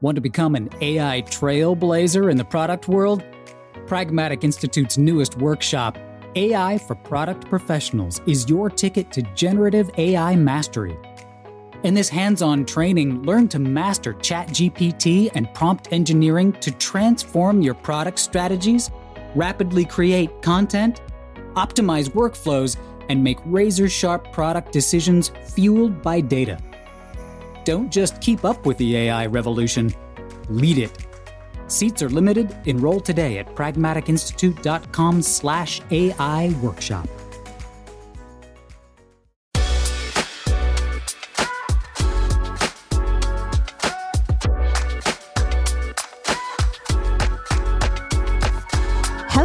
Want to become an AI trailblazer in the product world? Pragmatic Institute's newest workshop, AI for Product Professionals, is your ticket to generative AI mastery. In this hands on training, learn to master ChatGPT and prompt engineering to transform your product strategies, rapidly create content, optimize workflows, and make razor sharp product decisions fueled by data. Don't just keep up with the AI revolution, lead it. Seats are limited. Enroll today at pragmaticinstitute.com slash AI workshop.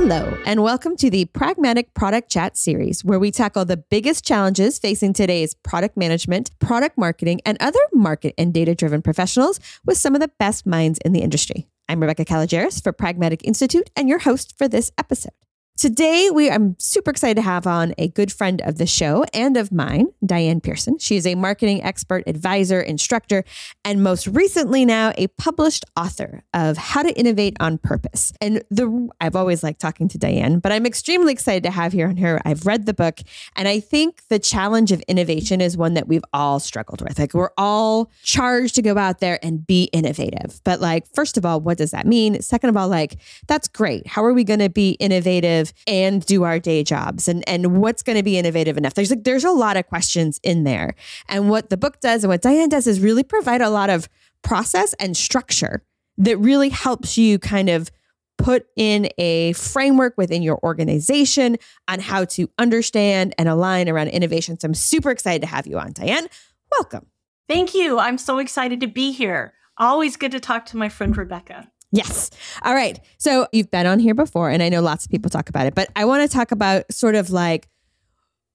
Hello, and welcome to the Pragmatic Product Chat series, where we tackle the biggest challenges facing today's product management, product marketing, and other market and data driven professionals with some of the best minds in the industry. I'm Rebecca Kalogeris for Pragmatic Institute and your host for this episode. Today, we I'm super excited to have on a good friend of the show and of mine, Diane Pierson. She is a marketing expert, advisor, instructor, and most recently now a published author of How to Innovate on Purpose. And the I've always liked talking to Diane, but I'm extremely excited to have here on her. I've read the book, and I think the challenge of innovation is one that we've all struggled with. Like we're all charged to go out there and be innovative. But like, first of all, what does that mean? Second of all, like that's great. How are we going to be innovative? And do our day jobs and and what's going to be innovative enough. There's like there's a lot of questions in there. And what the book does and what diane does is really provide a lot of process and structure that really helps you kind of put in a framework within your organization on how to understand and align around innovation. So i'm super excited to have you on. Diane welcome. Thank you. I'm so excited to be here. Always good to talk to my friend rebecca Yes. All right. So you've been on here before, and I know lots of people talk about it, but I want to talk about sort of like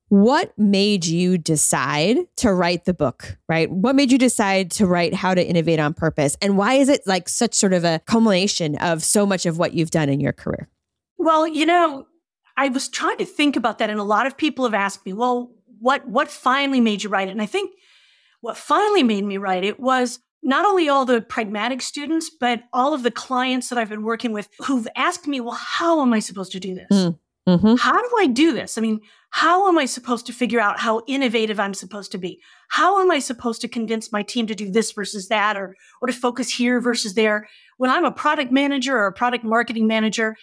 what made you decide to write the book, right? What made you decide to write How to Innovate on Purpose? And why is it like such sort of a culmination of so much of what you've done in your career? Well, you know, I was trying to think about that, and a lot of people have asked me, well, what what finally made you write it? And I think what finally made me write it was not only all the pragmatic students, but all of the clients that I've been working with who've asked me, well, how am I supposed to do this? Mm, mm-hmm. How do I do this? I mean, how am I supposed to figure out how innovative I'm supposed to be? How am I supposed to convince my team to do this versus that or, or to focus here versus there? When I'm a product manager or a product marketing manager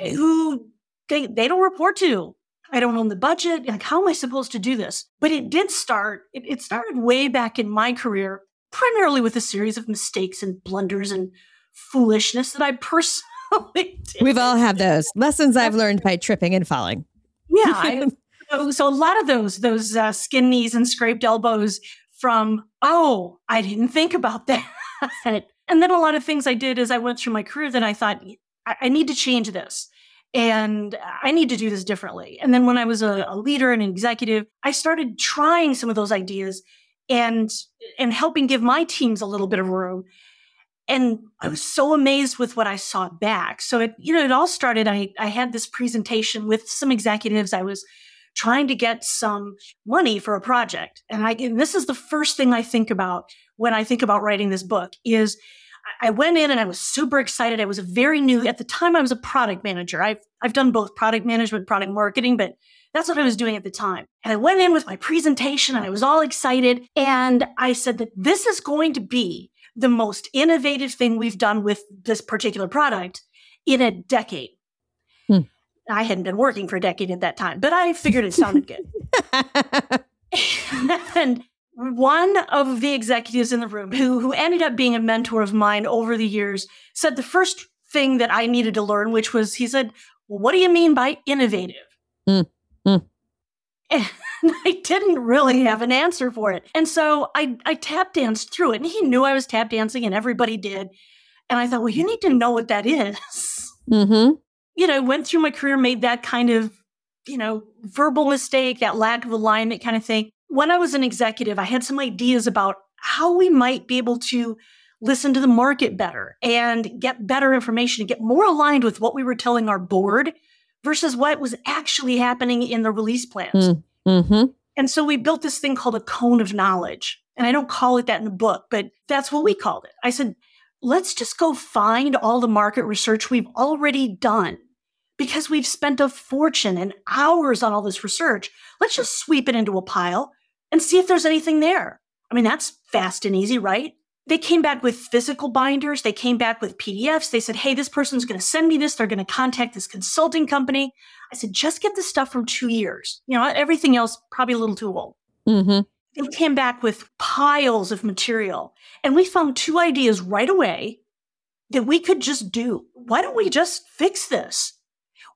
who they, they don't report to, I don't own the budget. Like, how am I supposed to do this? But it did start, it, it started way back in my career primarily with a series of mistakes and blunders and foolishness that I personally did. We've all had those lessons I've learned by tripping and falling. Yeah. I, so, so, a lot of those, those uh, skin knees and scraped elbows from, oh, I didn't think about that. and then a lot of things I did as I went through my career that I thought, I, I need to change this and I need to do this differently. And then when I was a, a leader and an executive, I started trying some of those ideas and and helping give my teams a little bit of room and i was so amazed with what i saw back so it you know it all started i i had this presentation with some executives i was trying to get some money for a project and i and this is the first thing i think about when i think about writing this book is I went in and I was super excited. I was very new at the time. I was a product manager. I've I've done both product management, product marketing, but that's what I was doing at the time. And I went in with my presentation and I was all excited. And I said that this is going to be the most innovative thing we've done with this particular product in a decade. Hmm. I hadn't been working for a decade at that time, but I figured it sounded good. and one of the executives in the room who, who ended up being a mentor of mine over the years said the first thing that I needed to learn, which was he said, well, what do you mean by innovative? Mm. Mm. And I didn't really have an answer for it. And so I, I tap danced through it. And he knew I was tap dancing, and everybody did. And I thought, well, you need to know what that is. Mm-hmm. You know, went through my career, made that kind of, you know, verbal mistake, that lack of alignment kind of thing. When I was an executive, I had some ideas about how we might be able to listen to the market better and get better information and get more aligned with what we were telling our board versus what was actually happening in the release plans. Mm, mm-hmm. And so we built this thing called a cone of knowledge. And I don't call it that in the book, but that's what we called it. I said, let's just go find all the market research we've already done because we've spent a fortune and hours on all this research. Let's just sweep it into a pile and see if there's anything there. I mean, that's fast and easy, right? They came back with physical binders. They came back with PDFs. They said, hey, this person's going to send me this. They're going to contact this consulting company. I said, just get the stuff from two years. You know, everything else, probably a little too old. Mm-hmm. They came back with piles of material. And we found two ideas right away that we could just do. Why don't we just fix this?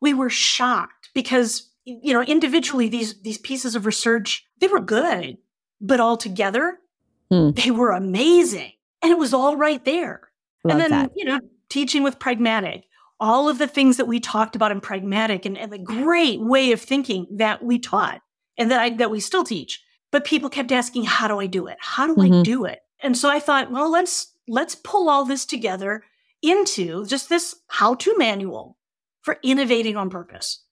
We were shocked because, you know, individually, these, these pieces of research, they were good, but all together, Hmm. they were amazing. And it was all right there. Love and then, that. you know, teaching with pragmatic, all of the things that we talked about in pragmatic and, and the great way of thinking that we taught and that I, that we still teach. But people kept asking, how do I do it? How do I Mhm. do it? And so I thought, well, let's let's pull all this together into just this how-to manual for innovating on purpose.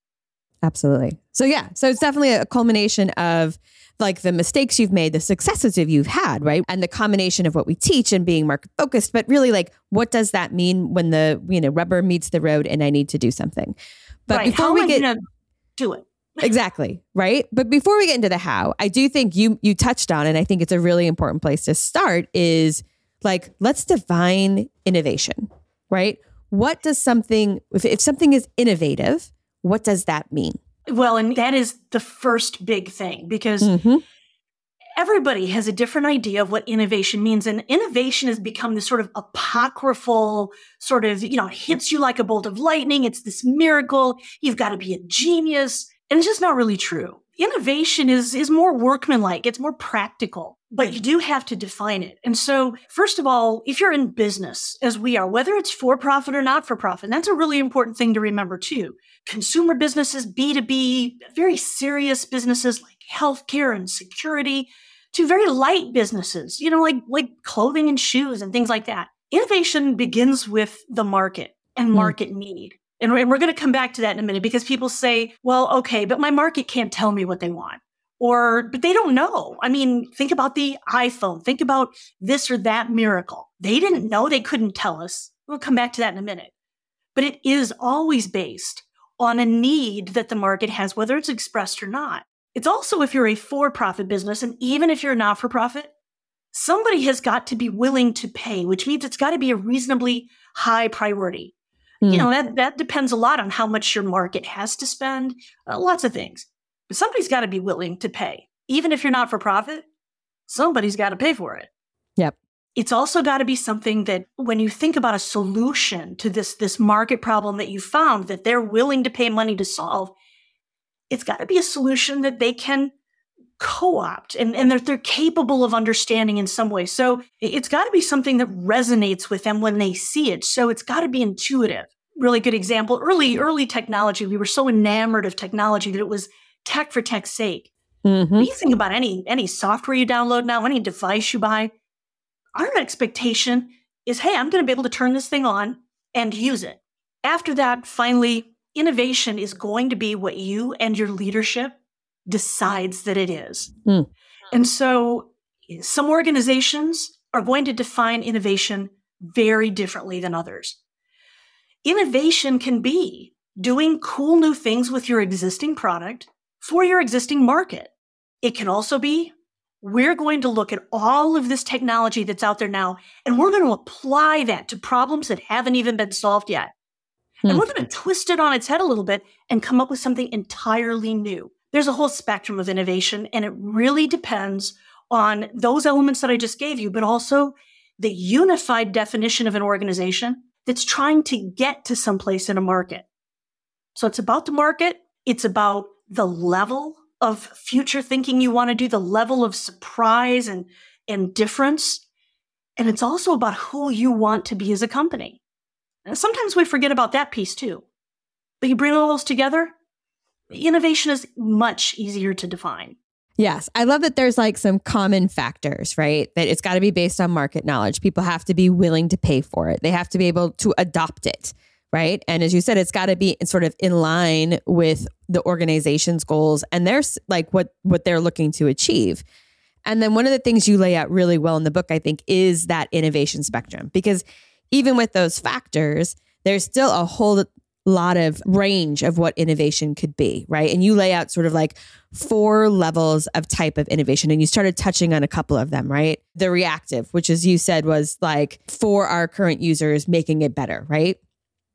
Absolutely. So yeah, so it's definitely a culmination of like the mistakes you've made, the successes that you've had, right? And the combination of what we teach and being market focused, but really like what does that mean when the, you know, rubber meets the road and I need to do something. But right. before how we get do it? exactly, right? But before we get into the how, I do think you you touched on and I think it's a really important place to start is like let's define innovation, right? What does something if, if something is innovative, what does that mean? Well, and that is the first big thing because Mhm. everybody has a different idea of what innovation means. And innovation has become this sort of apocryphal, sort of, you know, hits you like a bolt of lightning. It's this miracle. You've got to be a genius. And it's just not really true. Innovation is, is more workmanlike. It's more practical, but you do have to define it. And so, first of all, if you're in business, as we are, whether it's for profit or not for profit, and that's a really important thing to remember too. Consumer businesses, B2B, very serious businesses like healthcare and security, to very light businesses, you know, like like clothing and shoes and things like that. Innovation begins with the market and Hmm. market need. And we're going to come back to that in a minute because people say, well, okay, but my market can't tell me what they want. Or, but they don't know. I mean, think about the iPhone. Think about this or that miracle. They didn't know. They couldn't tell us. We'll come back to that in a minute. But it is always based on a need that the market has, whether it's expressed or not. It's also if you're a for profit business, and even if you're not for profit, somebody has got to be willing to pay, which means it's got to be a reasonably high priority. Hmm. You know, that, that depends a lot on how much your market has to spend, uh, lots of things. But somebody's got to be willing to pay. Even if you're not for profit, somebody's got to pay for it. Yep. It's also got to be something that when you think about a solution to this, this market problem that you found that they're willing to pay money to solve, it's got to be a solution that they can co-opt and, and that they're capable of understanding in some way. So it- it's got to be something that resonates with them when they see it. So it's got to be intuitive. Really good example. Early, early technology, we were so enamored of technology that it was tech for tech's sake. Mhm. When you think about any any software you download now, any device you buy, our expectation is, hey, I'm going to be able to turn this thing on and use it. After that, finally, innovation is going to be what you and your leadership decides that it is. Hmm. And so some organizations are going to define innovation very differently than others. Innovation can be doing cool new things with your existing product for your existing market. It can also be we're going to look at all of this technology that's out there now and we're going to apply that to problems that haven't even been solved yet. And Hmm. we're going to twist it on its head a little bit and come up with something entirely new. There's a whole spectrum of innovation, and it really depends on those elements that I just gave you, but also the unified definition of an organization that's trying to get to someplace in a market. So it's about the market, it's about the level of future thinking you want to do, the level of surprise and, and difference. And it's also about who you want to be as a company. And sometimes we forget about that piece too. But you bring all those together, innovation is much easier to define. Yes. I love that there's like some common factors, right? That it's got to be based on market knowledge. People have to be willing to pay for it. They have to be able to adopt it, right? And as you said, it's got to be sort of in line with the organization's goals and there's like what what they're looking to achieve. And then one of the things you lay out really well in the book, I think, is that innovation spectrum because even with those factors, there's still a whole lot of range of what innovation could be, right? And you lay out sort of like four levels of type of innovation and you started touching on a couple of them, right? The reactive, which as you said was like for our current users making it better, right?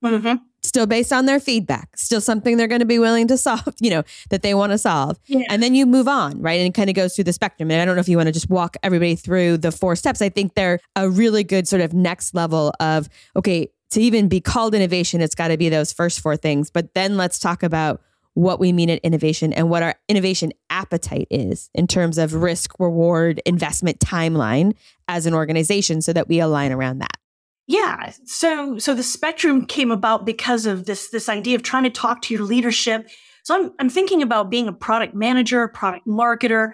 Mm-hmm. Still based on their feedback, still something they're going to be willing to solve, you know, that they want to solve. Yeah. And then you move on, right? And it kind of goes through the spectrum. And I don't know if you want to just walk everybody through the four steps. I think they're a really good sort of next level of, okay, to even be called innovation, it's got to be those first four things. But then let's talk about what we mean at innovation and what our innovation appetite is in terms of risk, reward, investment timeline as an organization so that we align around that. Yeah. So so the spectrum came about because of this this idea of trying to talk to your leadership. So I'm I'm thinking about being a product manager, product marketer,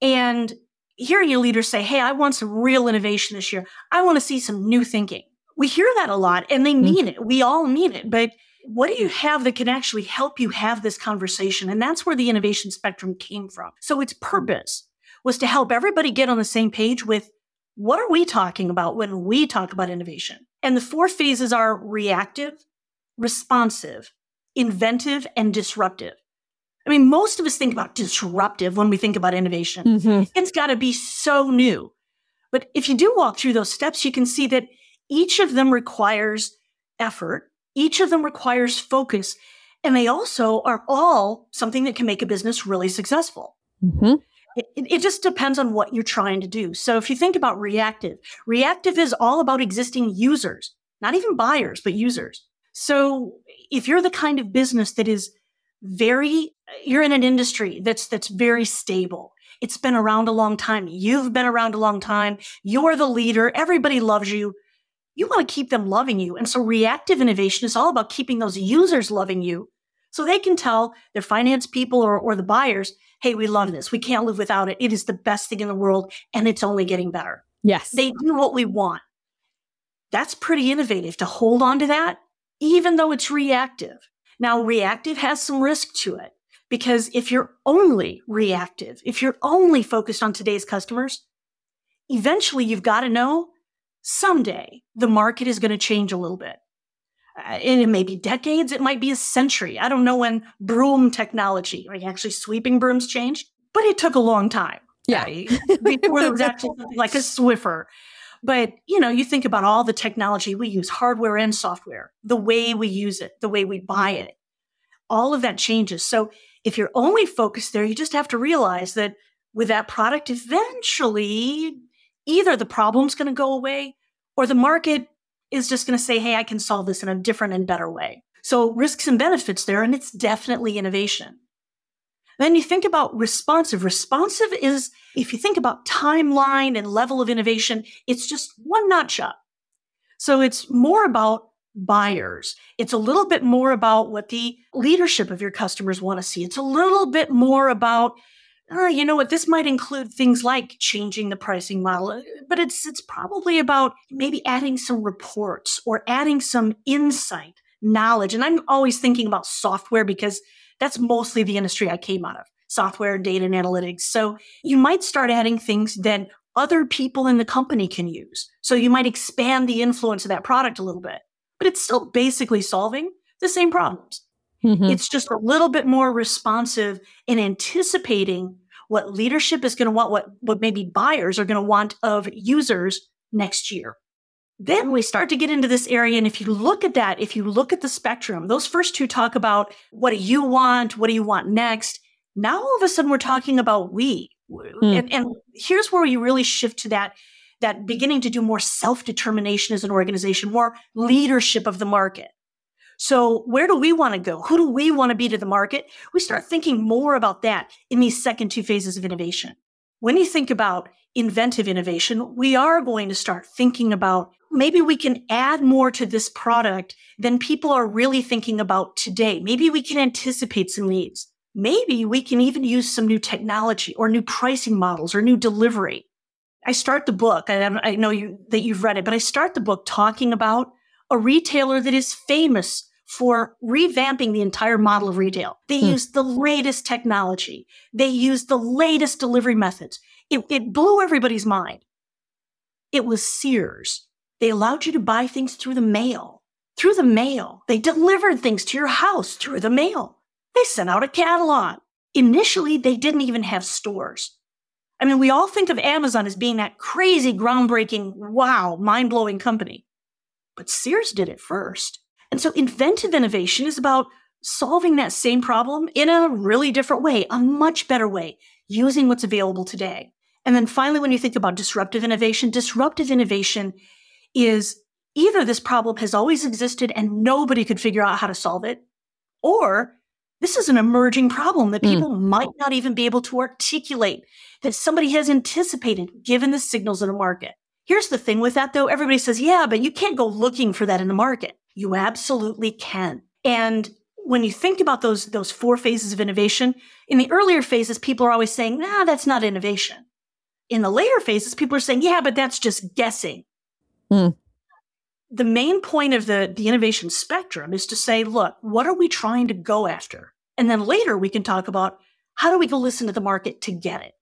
and hearing your leaders say, Hey, I want some real innovation this year. I want to see some new thinking we hear that a lot and they mm-hmm. mean it. We all mean it. But what do you have that can actually help you have this conversation? And that's where the innovation spectrum came from. So its mm. purpose was to help everybody get on the same page with what are we talking about when we talk about innovation? And the four phases are reactive, responsive, inventive, and disruptive. I mean, most of us think about disruptive when we think about innovation. Mm-hmm. It's got to be so new. But if you do walk through those steps, you can see that each of them requires effort. Each of them requires focus. And they also are all something that can make a business really successful. Mm-hmm. It, it, just depends on what you're trying to do. So if you think about reactive, reactive is all about existing users, not even buyers, but users. So if you're the kind of business that is very, you're in an industry that's, that's very stable. It's been around a long time. You've been around a long time. You're the leader. Everybody loves you you want to keep them loving you. And so reactive innovation is all about keeping those users loving you so they can tell their finance people or, or the buyers, hey, we love this. We can't live without it. It is the best thing in the world and it's only getting better. Yes. They do what we want. That's pretty innovative to hold on to that, even though it's reactive. Now, reactive has some risk to it because if you're only reactive, if you're only focused on today's customers, eventually you've got to know someday the market is going to change a little bit. Uh, and it may be decades, it might be a century. I don't know when broom technology, like actually sweeping brooms changed, but it took a long time. Yeah. Right? Before there was actually something like a Swiffer. But, you know, you think about all the technology we use, hardware and software, the way we use it, the way we buy it, all of that changes. So if you're only focused there, you just have to realize that with that product, eventually either the problem's going to go away or the market is just going to say, hey, I can solve this in a different and better way. So risks and benefits there, and it's definitely innovation. Then you think about responsive. Responsive is, if you think about timeline and level of innovation, it's just one notch up. So it's more about buyers. It's a little bit more about what the leadership of your customers want to see. It's a little bit more about uh, you know what, this might include things like changing the pricing model, but it's it's probably about maybe adding some reports or adding some insight, knowledge. And I'm always thinking about software because that's mostly the industry I came out of, software, data and analytics. So you might start adding things that other people in the company can use. So you might expand the influence of that product a little bit, but it's still basically solving the same problems. Mm-hmm. It's just a little bit more responsive in anticipating what leadership is going to want, what, what maybe buyers are going to want of users next year. Then we start to get into this area. And if you look at that, if you look at the spectrum, those first two talk about what do you want? What do you want next? Now all of a sudden we're talking about we. Mm. And, and here's where you really shift to that that beginning to do more self-determination as an organization, more leadership of the market. So where do we want to go? Who do we want to be to the market? We start thinking more about that in these second two phases of innovation. When you think about inventive innovation, we are going to start thinking about maybe we can add more to this product than people are really thinking about today. Maybe we can anticipate some needs. Maybe we can even use some new technology or new pricing models or new delivery. I start the book, I, I know you, that you've read it, but I start the book talking about a retailer that is famous for revamping the entire model of retail. They hmm. used the latest technology. They used the latest delivery methods. It, it blew everybody's mind. It was Sears. They allowed you to buy things through the mail. Through the mail. They delivered things to your house through the mail. They sent out a catalog. Initially, they didn't even have stores. I mean, we all think of Amazon as being that crazy, groundbreaking, wow, mind blowing company. But Sears did it first. And so inventive innovation is about solving that same problem in a really different way, a much better way, using what's available today. And then finally, when you think about disruptive innovation, disruptive innovation is either this problem has always existed and nobody could figure out how to solve it, or this is an emerging problem that hmm. people mm. might not even be able to articulate, that somebody has anticipated given the signals in the market. Here's the thing with that though everybody says, yeah, but you can't go looking for that in the market. You absolutely can. And when you think about those, those four phases of innovation, in the earlier phases, people are always saying, nah, that's not innovation. In the later phases, people are saying, yeah, but that's just guessing. Mm. The main point of the, the innovation spectrum is to say, look, what are we trying to go after? And then later we can talk about how do we go listen to the market to get it?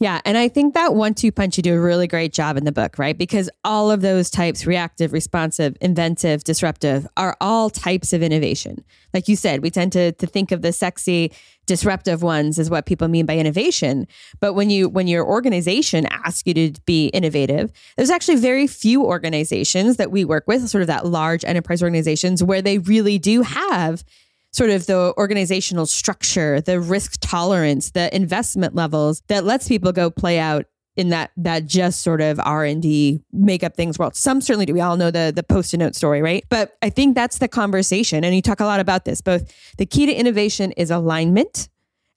Yeah. And I think that one two punch, you do a really great job in the book, right? Because all of those types reactive, responsive, inventive, disruptive are all types of innovation. Like you said, we tend to, to think of the sexy, disruptive ones as what people mean by innovation. But when you when your organization asks you to be innovative, there's actually very few organizations that we work with, sort of that large enterprise organizations, where they really do have sort of the organizational structure, the risk tolerance, the investment levels that lets people go play out in that that just sort of R and D make up things world. Some certainly do. We all know the the post-it note story, right? But I think that's the conversation, and you talk a lot about this. Both the key to innovation is alignment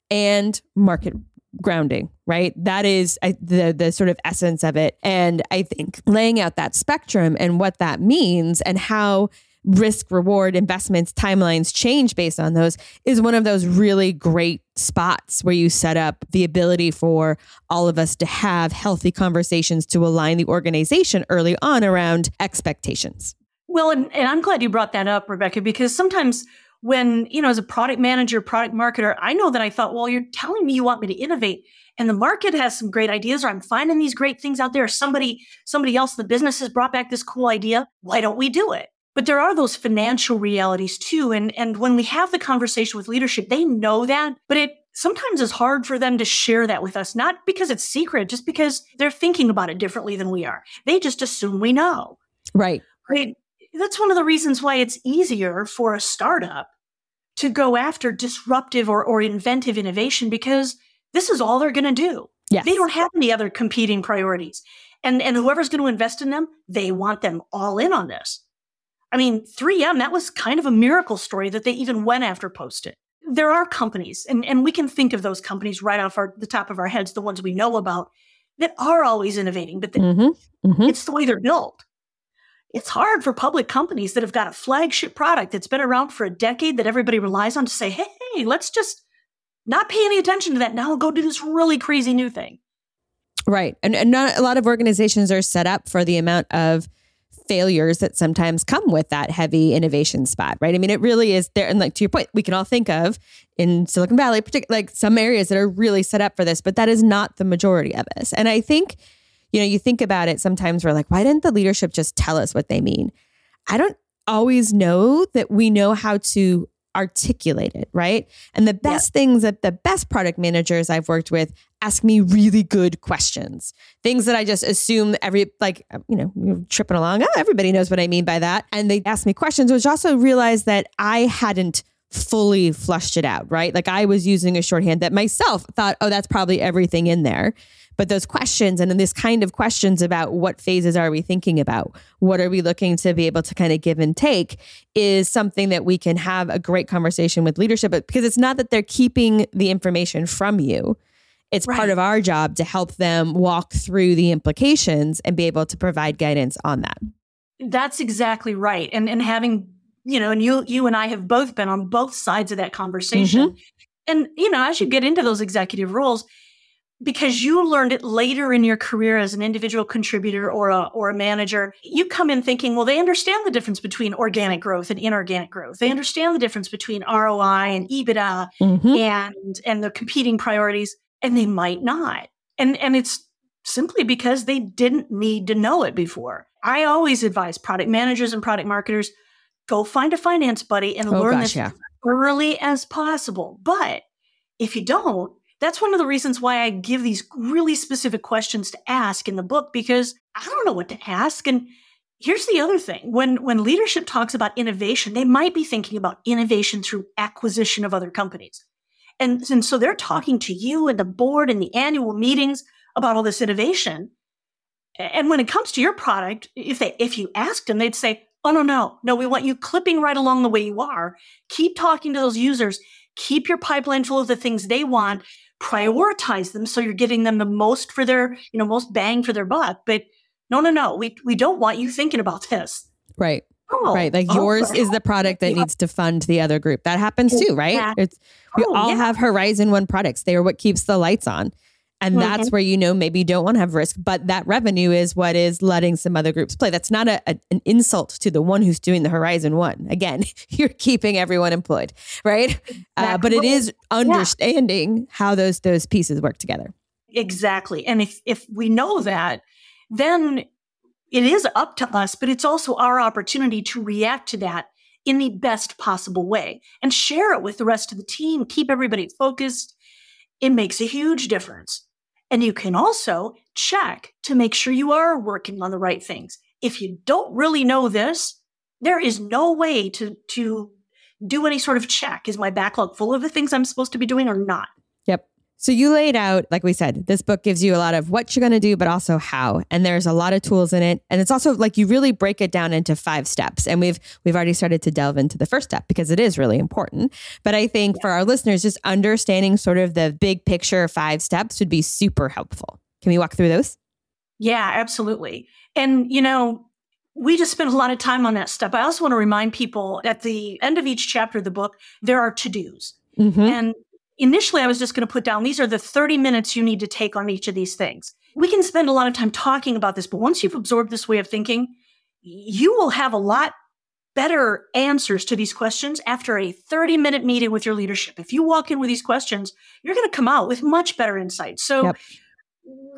and market grounding, right? That is the the sort of essence of it. And I think laying out that spectrum and what that means and how risk reward investments timelines change based on those is one of those really great spots where you set up the ability for all of us to have healthy conversations to align the organization early on around expectations. Well, and, and I'm glad you brought that up, Rebecca, because sometimes when, you know, as a product manager, product marketer, I know that I thought, well, you're telling me you want me to innovate and the market has some great ideas or I'm finding these great things out there. Somebody, somebody else the business has brought back this cool idea. Why don't we do it? But there are those financial realities too. And, and when we have the conversation with leadership, they know that, but it sometimes is hard for them to share that with us, not because it's secret, just because they're thinking about it differently than we are. They just assume we know. Right. Right. That's one of the reasons why it's easier for a startup to go after disruptive or, or inventive innovation because this is all they're going to do. Yes. They don't have any other competing priorities. And, and whoever's going to invest in them, they want them all in on this. I mean, 3M, that was kind of a miracle story that they even went after Post it. There are companies, and, and we can think of those companies right off our, the top of our heads, the ones we know about, that are always innovating, but the, mm-hmm. Mm-hmm. it's the way they're built. It's hard for public companies that have got a flagship product that's been around for a decade that everybody relies on to say, hey, let's just not pay any attention to that. Now go do this really crazy new thing. Right. And, and not a lot of organizations are set up for the amount of failures that sometimes come with that heavy innovation spot, right? I mean, it really is there. And like to your point, we can all think of in Silicon Valley, like some areas that are really set up for this, but that is not the majority of us. And I think, you know, you think about it sometimes we're like, why didn't the leadership just tell us what they mean? I don't always know that we know how to articulate it, right? And the best yeah. things that the best product managers I've worked with ask me really good questions. Things that I just assume every like uh, you know, tripping along, oh, everybody knows what I mean by that. And they ask me questions, which also realized that I hadn't fully flushed it out, right? Like I was using a shorthand that myself thought, oh, that's probably everything in there. But those questions and then this kind of questions about what phases are we thinking about? What are we looking to be able to kind of give and take is something that we can have a great conversation with leadership because it's not that they're keeping the information from you. It's right. part of our job to help them walk through the implications and be able to provide guidance on that. That's exactly right. And and having, you know, and you you and I have both been on both sides of that conversation. Mm-hmm. And you know, as you get into those executive roles, because you learned it later in your career as an individual contributor or a, or a manager, you come in thinking, well, they understand the difference between organic growth and inorganic growth. They understand the difference between ROI and EBITDA mm-hmm. and, and the competing priorities, and they might not. And, and it's simply because they didn't need to know it before. I always advise product managers and product marketers go find a finance buddy and Oh, learn gosh, this yeah. early as possible. But if you don't, that's one of the reasons why I give these really specific questions to ask in the book because I don't know what to ask. And here's the other thing when, when leadership talks about innovation, they might be thinking about innovation through acquisition of other companies. And, and so they're talking to you and the board and the annual meetings about all this innovation. And when it comes to your product, if they if you asked them, they'd say, "Oh no, no, no, we want you clipping right along the way you are. Keep talking to those users. Keep your pipeline full of the things they want. Prioritize them so you're giving them the most for their, you know, most bang for their buck. But no, no, no, we we don't want you thinking about this. Right. Oh, right. Like oh, yours is the product that Yeah. needs to fund the other group. That happens too, right? It's we Oh, all yeah. have Horizon One products. They are what keeps the lights on. And Mm-hmm. that's where you know maybe you don't want to have risk, but that revenue is what is letting some other groups play. That's not a, a- an insult to the one who's doing the Horizon One. Again, you're keeping everyone employed, right? Uh, but it is Exactly. is understanding how those those pieces work together. Exactly. And if if we know that, then it is up to us, but it's also our opportunity to react to that in the best possible way and share it with the rest of the team, keep everybody focused. It makes a huge difference. And you can also check to make sure you are working on the right things. If you don't really know this, there is no way to to do any sort of check. Is my backlog full of the things I'm supposed to be doing or not? So you laid out, like we said, this book gives you a lot of what you're going to do, but also how. And there's a lot of tools in it. And it's also like you really break it down into five steps. And we've we've already started to delve into the first step because it is really important. But I think for our listeners, just understanding sort of the big picture five steps would be super helpful. Can we walk through those? Yeah, absolutely. And, you know, we just spent a lot of time on that stuff. I also want to remind people at the end of each chapter of the book, there are to dos. Mm-hmm. And initially, I was just going to put down these are the 30 minutes you need to take on each of these things. We can spend a lot of time talking about this, but once you've absorbed this way of thinking, you will have a lot better answers to these questions after a 30 minute meeting with your leadership. If you walk in with these questions, you're going to come out with much better insights. So, Yep.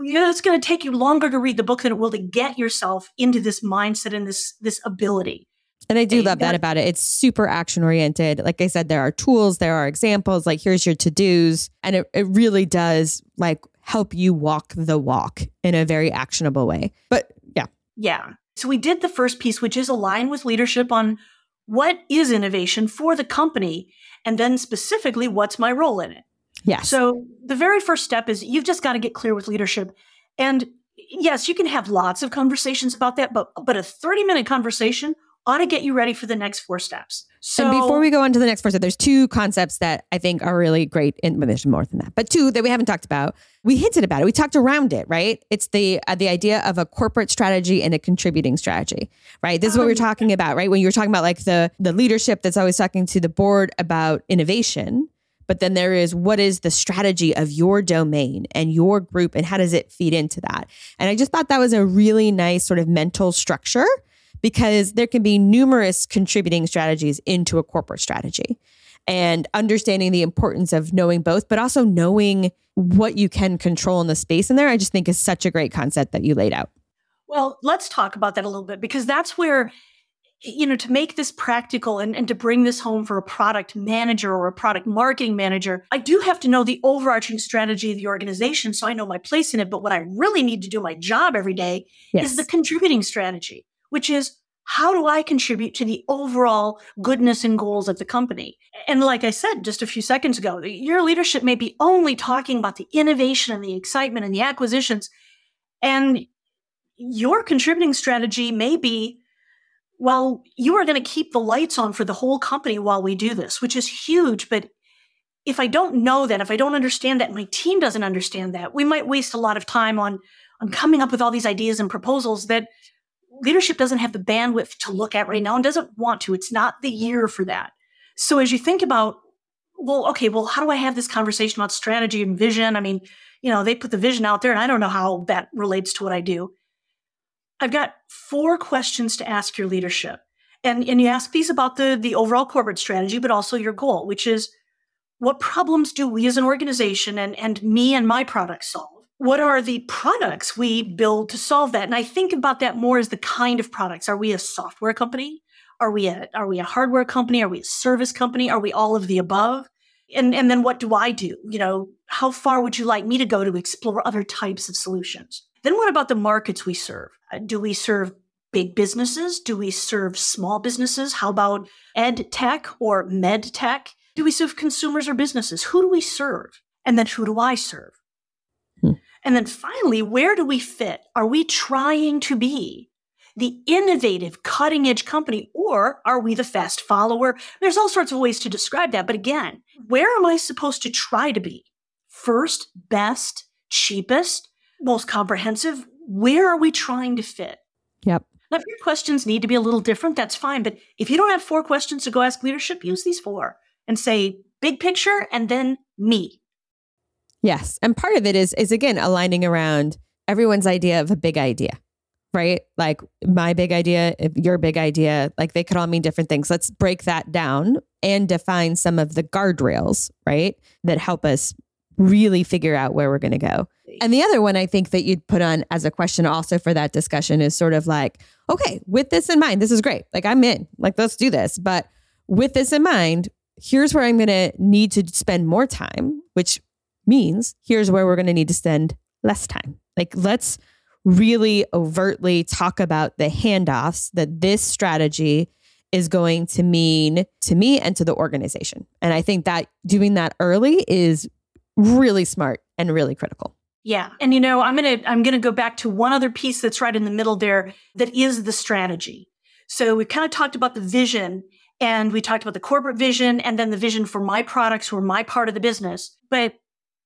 you know, it's going to take you longer to read the book than it will to get yourself into this mindset and this this ability. And I do love that about it. It's super action oriented. Like I said, there are tools, there are examples, like here's your to dos. And it, it really does like help you walk the walk in a very actionable way. But yeah, Yeah. So we did the first piece, which is align with leadership on what is innovation for the company, and then specifically, what's my role in it. yes. So the very first step is you've just got to get clear with leadership. And yes, you can have lots of conversations about that, but but a 30 minute conversation ought to get you ready for the next four steps. So and before we go on to the next person, there's two concepts that I think are really great. And well, there's more than that, but two that we haven't talked about. We hinted about it. We talked around it, right? It's the uh, the idea of a corporate strategy and a contributing strategy, right? This is what Oh, we're talking about, right? When you were talking about like the the leadership that's always talking to the board about innovation, but then there is what is the strategy of your domain and your group, and how does it feed into that? And I just thought that was a really nice sort of mental structure because there can be numerous contributing strategies into a corporate strategy and understanding the importance of knowing both, but also knowing what you can control in the space in there, I just think is such a great concept that you laid out. Well, let's talk about that a little bit because that's where, you know, to make this practical and, and to bring this home for a product manager or a product marketing manager, I do have to know the overarching strategy of the organization so I know my place in it. But what I really need to do my job every day Yes. is the contributing strategy, which is how do I contribute to the overall goodness and goals of the company? And like I said just a few seconds ago, your leadership may be only talking about the innovation and the excitement and the acquisitions. And your contributing strategy may be well, you are going to keep the lights on for the whole company while we do this, which is huge. But if I don't know that, if I don't understand that, my team doesn't understand that, we might waste a lot of time on, on coming up with all these ideas and proposals that leadership doesn't have the bandwidth to look at right now and doesn't want to. It's not the year for that. So as you think about, well, okay, well, how do I have this conversation about strategy and vision? I mean, you know, they put the vision out there and I don't know how that relates to what I do. I've got four questions to ask your leadership. And, and you ask these about the, the overall corporate strategy, but also your goal, which is what problems do we as an organization and, and me and my product solve? What are the products we build to solve that? And I think about that more as the kind of products. Are we a software company? Are we a are we a hardware company? Are we a service company? Are we all of the above? And and then what do I do? You know, how far would you like me to go to explore other types of solutions? Then what about the markets we serve? Uh, do we serve big businesses? Do we serve small businesses? How about ed tech or med tech? Do we serve consumers or businesses? Who do we serve? And then who do I serve? And then finally, where do we fit? Are we trying to be the innovative, cutting edge company, or are we the fast follower? There's all sorts of ways to describe that. But again, where am I supposed to try to be? First, best, cheapest, most comprehensive? Where are we trying to fit? Yep. Now, if your questions need to be a little different, that's fine. But if you don't have four questions to go ask leadership, use these four and say big picture and then me. Yes. And part of it is is again aligning around everyone's idea of a big idea. Right? Like my big idea, your big idea, like they could all mean different things. Let's break that down and define some of the guardrails, right? That help us really figure out where we're going to go. And the other one I think that you'd put on as a question also for that discussion is sort of like, okay, with this in mind, this is great. Like I'm in. Like let's do this. But with this in mind, here's where I'm going to need to spend more time, which means here's where we're going to need to spend less time. Like, let's really overtly talk about the handoffs that this strategy is going to mean to me and to the organization. And I think that doing that early is really smart and really critical. Yeah. And you know, I'm going to I'm going to go back to one other piece that's right in the middle there that is the strategy. So we kind of talked about the vision and we talked about the corporate vision and then the vision for my products or my part of the business. But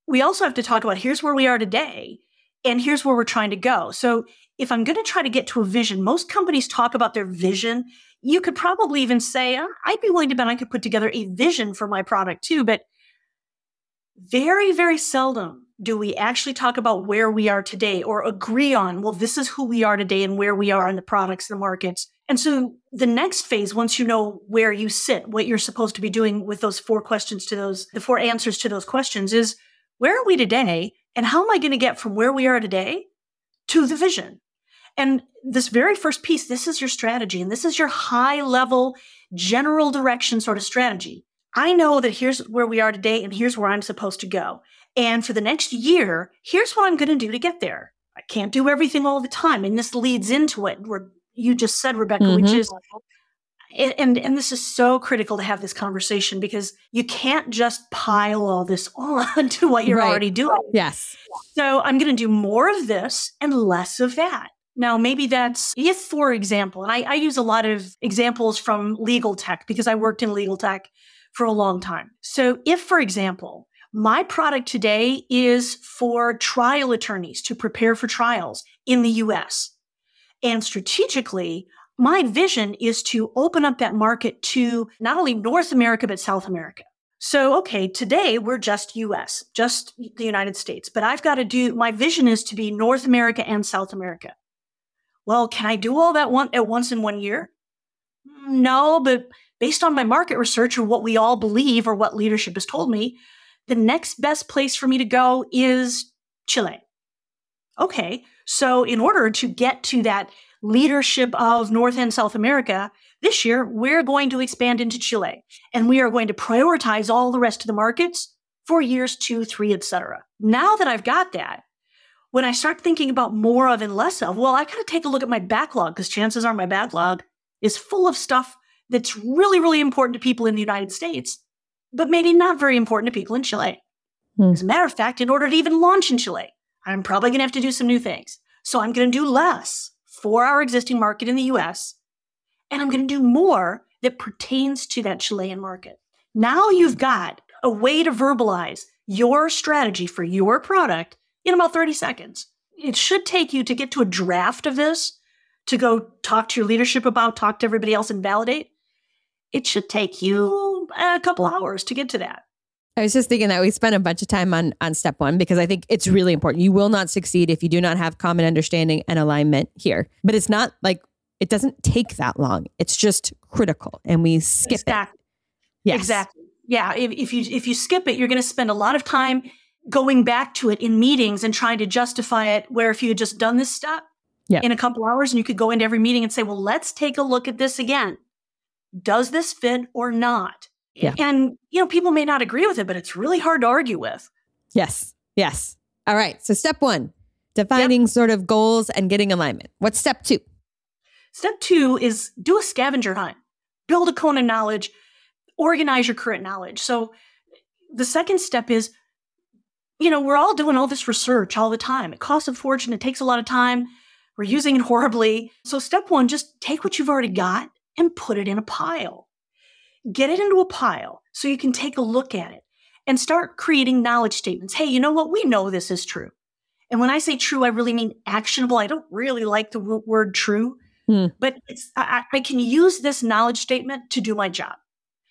we also have to talk about here's where we are today and here's where we're trying to go. So if I'm going to try to get to a vision, most companies talk about their vision. You could probably even say, uh, I'd be willing to bet I could put together a vision for my product too. But very, very seldom do we actually talk about where we are today or agree on, well, this is who we are today and where we are in the products, the markets. And so the next phase, once you know where you sit, what you're supposed to be doing with those four questions to those, the four answers to those questions is where are we today? And how am I going to get from where we are today to the vision? And this very first piece, this is your strategy, and this is your high level, general direction sort of strategy. I know that here's where we are today, and here's where I'm supposed to go. And for the next year, here's what I'm going to do to get there. I can't do everything all the time. And this leads into it, where you just said, Rebecca, mm-hmm. which is and and this is so critical to have this conversation because you can't just pile all this on to what you're right. already doing. Yes. So I'm going to do more of this and less of that. Now, maybe that's if, for example, and I, I use a lot of examples from legal tech because I worked in legal tech for a long time. So if, for example, my product today is for trial attorneys to prepare for trials in the US. And strategically, my vision is to open up that market to not only North America, but South America. So, okay, today we're just US, just the United States, but I've got to do, my vision is to be North America and South America. Well, can I do all that one at once in one year? Mm, no, but based on my market research or what we all believe or what leadership has told me, the next best place for me to go is Chile. Okay, so in order to get to that leadership of North and South America, this year we're going to expand into Chile and we are going to prioritize all the rest of the markets for years two, three, etc. Now that I've got that, when I start thinking about more of and less of, well, I got to take a look at my backlog because chances are my backlog is full of stuff that's really, really important to people in the United States, but maybe not very important to people in Chile. Hmm. As a matter of fact, in order to even launch in Chile, I'm probably going to have to do some new things. So I'm going to do less for our existing market in the US, and I'm going to do more that pertains to that Chilean market. Now you've got a way to verbalize your strategy for your product in about 30 seconds. It should take you to get to a draft of this to go talk to your leadership about, talk to everybody else and validate. It should take you a couple hours to get to that. I was just thinking that we spent a bunch of time on on step one because I think it's really important. You will not succeed if you do not have common understanding and alignment here. But it's not like it doesn't take that long. It's just critical, and we skip exactly. it. Yes. Exactly. Yeah. If, if you if you skip it, you're going to spend a lot of time going back to it in meetings and trying to justify it where if you had just done this step Yeah. in a couple hours and you could go into every meeting and say, well, let's take a look at this again. Does this fit or not? Yeah. And, you know, people may not agree with it, but it's really hard to argue with. Yes. Yes. All right. So step one, defining sort of goals and getting alignment. What's step two? Step two is do a scavenger hunt, build a cone of knowledge, organize your current knowledge. So the second step is, you know, we're all doing all this research all the time. It costs a fortune, it takes a lot of time. We're using it horribly. So step one, just take what you've already got and put it in a pile. Get it into a pile so you can take a look at it and start creating knowledge statements. Hey, you know what? We know this is true. And when I say true, I really mean actionable. I don't really like the word true, Hmm. but it's, I, I can use this knowledge statement to do my job.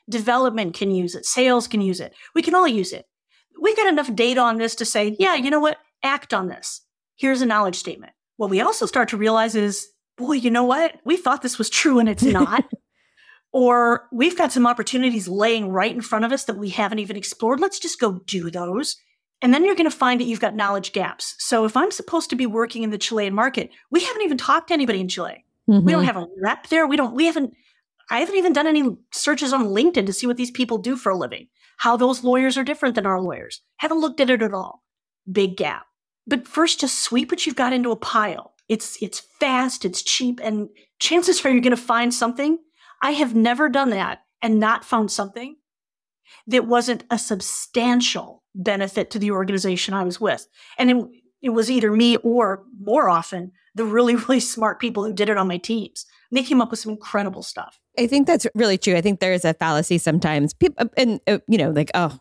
Development can use it. Sales can use it. We can all use it. We've got enough data on this to say, yeah, you know what? Act on this. Here's a knowledge statement. What we also start to realize is, boy, you know what? We thought this was true and it's not. Or we've got some opportunities laying right in front of us that we haven't even explored. Let's just go do those. And then you're going to find that you've got knowledge gaps. So if I'm supposed to be working in the Chilean market, we haven't even talked to anybody in Chile. We Mm-hmm. don't have a rep there. We don't, we haven't, I haven't even done any searches on LinkedIn to see what these people do for a living, how those lawyers are different than our lawyers. Haven't looked at it at all. Big gap. But first, just sweep what you've got into a pile. It's, it's fast, it's cheap, and chances are you're going to find something. I have never done that and not found something that wasn't a substantial benefit to the organization I was with. And it, it was either me or more often the really, really smart people who did it on my teams. And they came up with some incredible stuff. I think that's really true. I think there is a fallacy sometimes. People, and uh, you know, like, oh,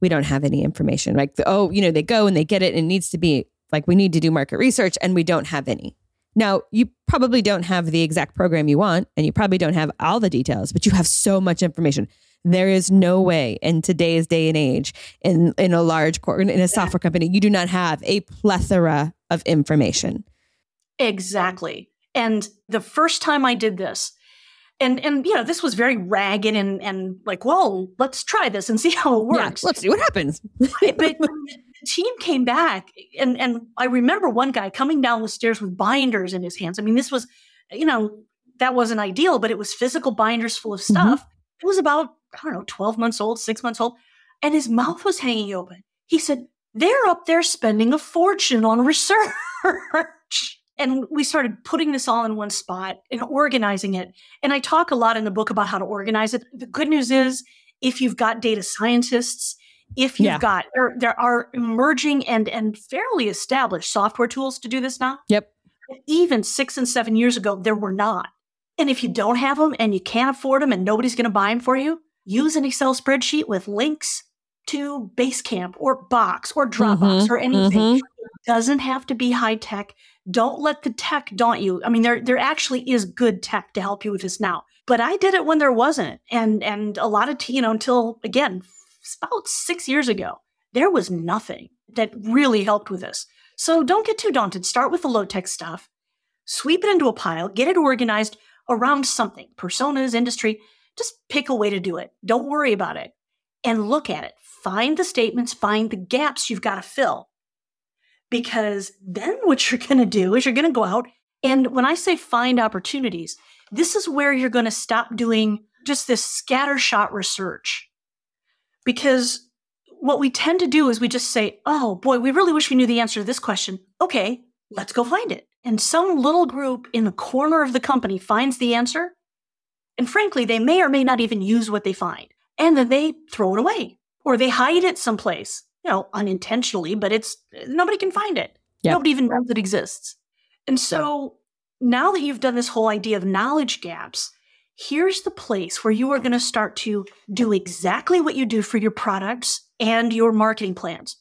we don't have any information. Like, oh, you know, they go and they get it, and it needs to be like we need to do market research, and we don't have any. Now, you probably don't have the exact program you want, and you probably don't have all the details, but you have so much information. There is no way in today's day and age, in in a large cor- in a software company, you do not have a plethora of information. Exactly. And the first time I did this, and and you know, this was very ragged and and like, well, let's try this and see how it Yeah, works. let's see what happens. but team came back and and I remember one guy coming down the stairs with binders in his hands. I mean, this was, you know, that wasn't ideal, but it was physical binders full of mm-hmm. stuff. It was about, I don't know, 12 months old, six months old, and his mouth was hanging open. He said, They're up there spending a fortune on research. And we started putting this all in one spot and organizing it. And I talk a lot in the book about how to organize it. The good news is, if you've got data scientists, if you've Yeah. got there, there are emerging and and fairly established software tools to do this now. Yep. Even six and seven years ago, there were not. And if you don't have them and you can't afford them and nobody's going to buy them for you, use an Excel spreadsheet with links to Basecamp or Box or Dropbox Mhm, or anything. mhm. It doesn't have to be high tech. Don't let the tech daunt you. I mean, there there actually is good tech to help you with this now. But I did it when there wasn't, and and a lot of t- you know until again about six years ago, there was nothing that really helped with this. So don't get too daunted. Start with the low tech stuff, sweep it into a pile, get it organized around something, personas, industry. Just pick a way to do it. Don't worry about it, and look at it. Find the statements. Find the gaps you've got to fill because then what you're going to do is you're going to go out and when I say find opportunities, this is where you're going to stop doing just this scattershot research. Because what we tend to do is we just say, "Oh boy, we really wish we knew the answer to this question." Okay, let's go find it. And some little group in the corner of the company finds the answer, and frankly, they may or may not even use what they find. And then they throw it away or they hide it someplace, you know, unintentionally, but it's nobody can find it. Yep. Nobody even knows it exists. And so now that you've done this whole idea of knowledge gaps, here's the place where you are going to start to do exactly what you do for your products and your marketing plans.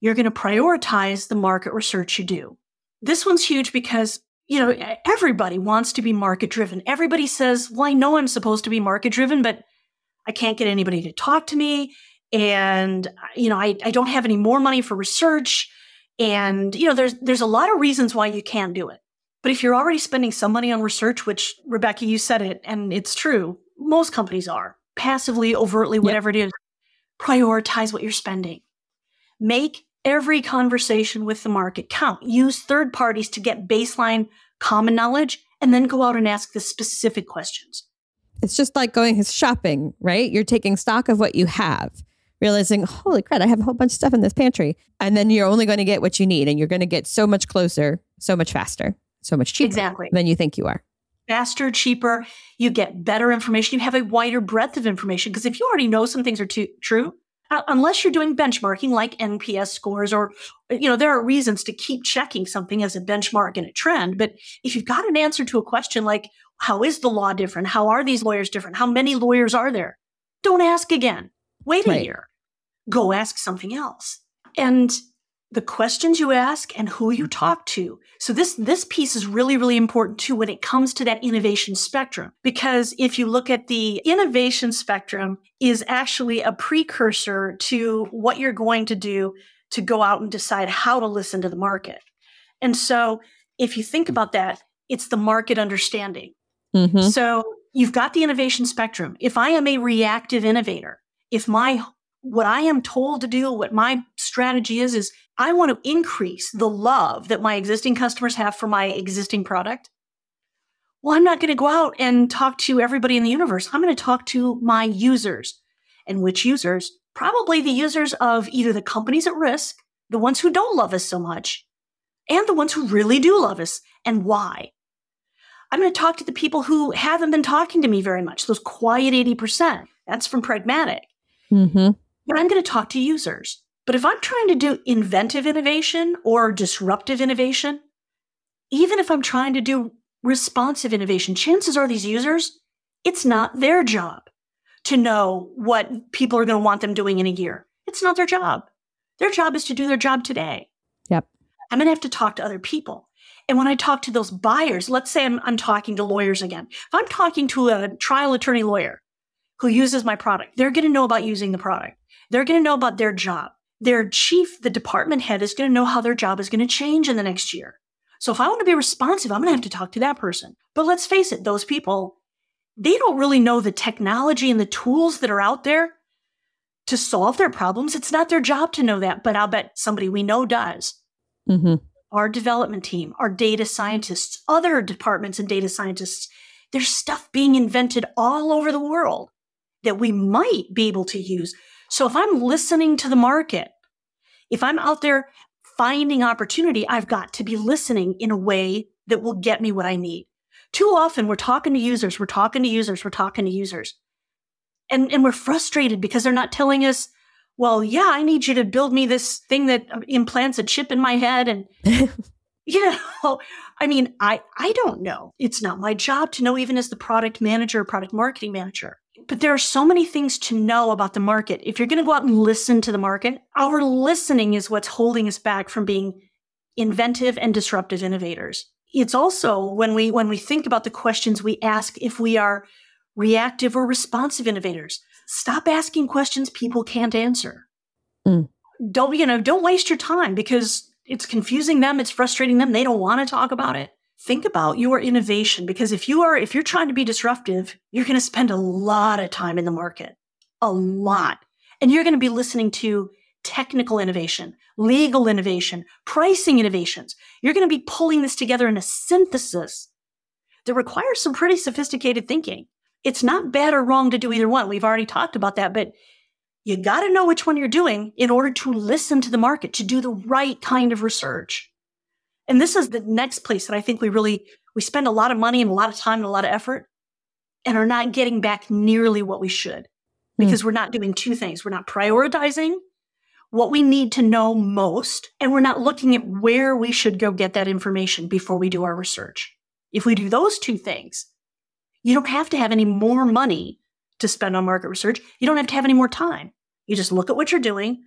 You're going to prioritize the market research you do. This one's huge because, you know, everybody wants to be market driven. Everybody says, well, I know I'm supposed to be market driven, but I can't get anybody to talk to me. And, you know, I, I don't have any more money for research. And, you know, there's, there's a lot of reasons why you can't do it. But if you're already spending some money on research, which Rebecca, you said it, and it's true, most companies are passively, overtly, whatever it is, prioritize what you're spending. Make every conversation with the market count. Use third parties to get baseline common knowledge and then go out and ask the specific questions. It's just like going shopping, right? You're taking stock of what you have, realizing, holy crap, I have a whole bunch of stuff in this pantry. And then you're only going to get what you need and you're going to get so much closer, so much faster, so much cheaper exactly. than you think you are. Faster, cheaper, you get better information, you have a wider breadth of information. Because if you already know some things are too, true, uh, unless you're doing benchmarking like NPS scores or, you know, there are reasons to keep checking something as a benchmark and a trend. But if you've got an answer to a question like, how is the law different? How are these lawyers different? How many lawyers are there? Don't ask again. Wait right. a year. Go ask something else. And the questions you ask and who you talk to. So this this piece is really really important too when it comes to that innovation spectrum because if you look at the innovation spectrum is actually a precursor to what you're going to do to go out and decide how to listen to the market. And so if you think about that, it's the market understanding. Mm-hmm. So you've got the innovation spectrum. If I am a reactive innovator, if my what I am told to do, what my strategy is, is I want to increase the love that my existing customers have for my existing product. Well, I'm not going to go out and talk to everybody in the universe. I'm going to talk to my users. And which users? Probably the users of either the companies at risk, the ones who don't love us so much, and the ones who really do love us and why. I'm going to talk to the people who haven't been talking to me very much, those quiet 80%. That's from Pragmatic. Mm-hmm. But I'm going to talk to users. But if I'm trying to do inventive innovation or disruptive innovation, even if I'm trying to do responsive innovation, chances are these users, it's not their job to know what people are going to want them doing in a year. It's not their job. Their job is to do their job today. Yep. I'm going to have to talk to other people. And when I talk to those buyers, let's say I'm, I'm talking to lawyers again. If I'm talking to a trial attorney lawyer who uses my product, they're going to know about using the product. They're going to know about their job. Their chief, the department head, is going to know how their job is going to change in the next year. So if I want to be responsive, I'm going to have to talk to that person. But let's face it, those people, they don't really know the technology and the tools that are out there to solve their problems. It's not their job to know that, but I'll bet somebody we know does. Mm-hmm our development team, our data scientists, other departments and data scientists. There's stuff being invented all over the world that we might be able to use. So if I'm listening to the market, if I'm out there finding opportunity, I've got to be listening in a way that will get me what I need. Too often we're talking to users, we're talking to users, we're talking to users. And, and we're frustrated because they're not telling us well, yeah, I need you to build me this thing that uh, implants a chip in my head. And, you know, I mean, I, I don't know. It's not my job to know, even as the product manager product marketing manager. But there are so many things to know about the market. If you're going to go out and listen to the market, our listening is what's holding us back from being inventive and disruptive innovators. It's also when we when we think about the questions we ask if we are reactive or responsive innovators stop asking questions people can't answer. Mm. Don't, you know, don't waste your time because it's confusing them, it's frustrating them, they don't want to talk about it. Think about your innovation because if you are if you're trying to be disruptive, you're going to spend a lot of time in the market. A lot. And you're going to be listening to technical innovation, legal innovation, pricing innovations. You're going to be pulling this together in a synthesis that requires some pretty sophisticated thinking it's not bad or wrong to do either one. We've already talked about that, but you got to know which one you're doing in order to listen to the market, to do the right kind of research. And this is the next place that I think we really we spend a lot of money and a lot of time and a lot of effort and are not getting back nearly what we should hmm. because mm. we're not doing two things. We're not prioritizing what we need to know most and we're not looking at where we should go get that information before we do our research. If we do those two things, you don't have to have any more money to spend on market research. You don't have to have any more time. You just look at what you're doing,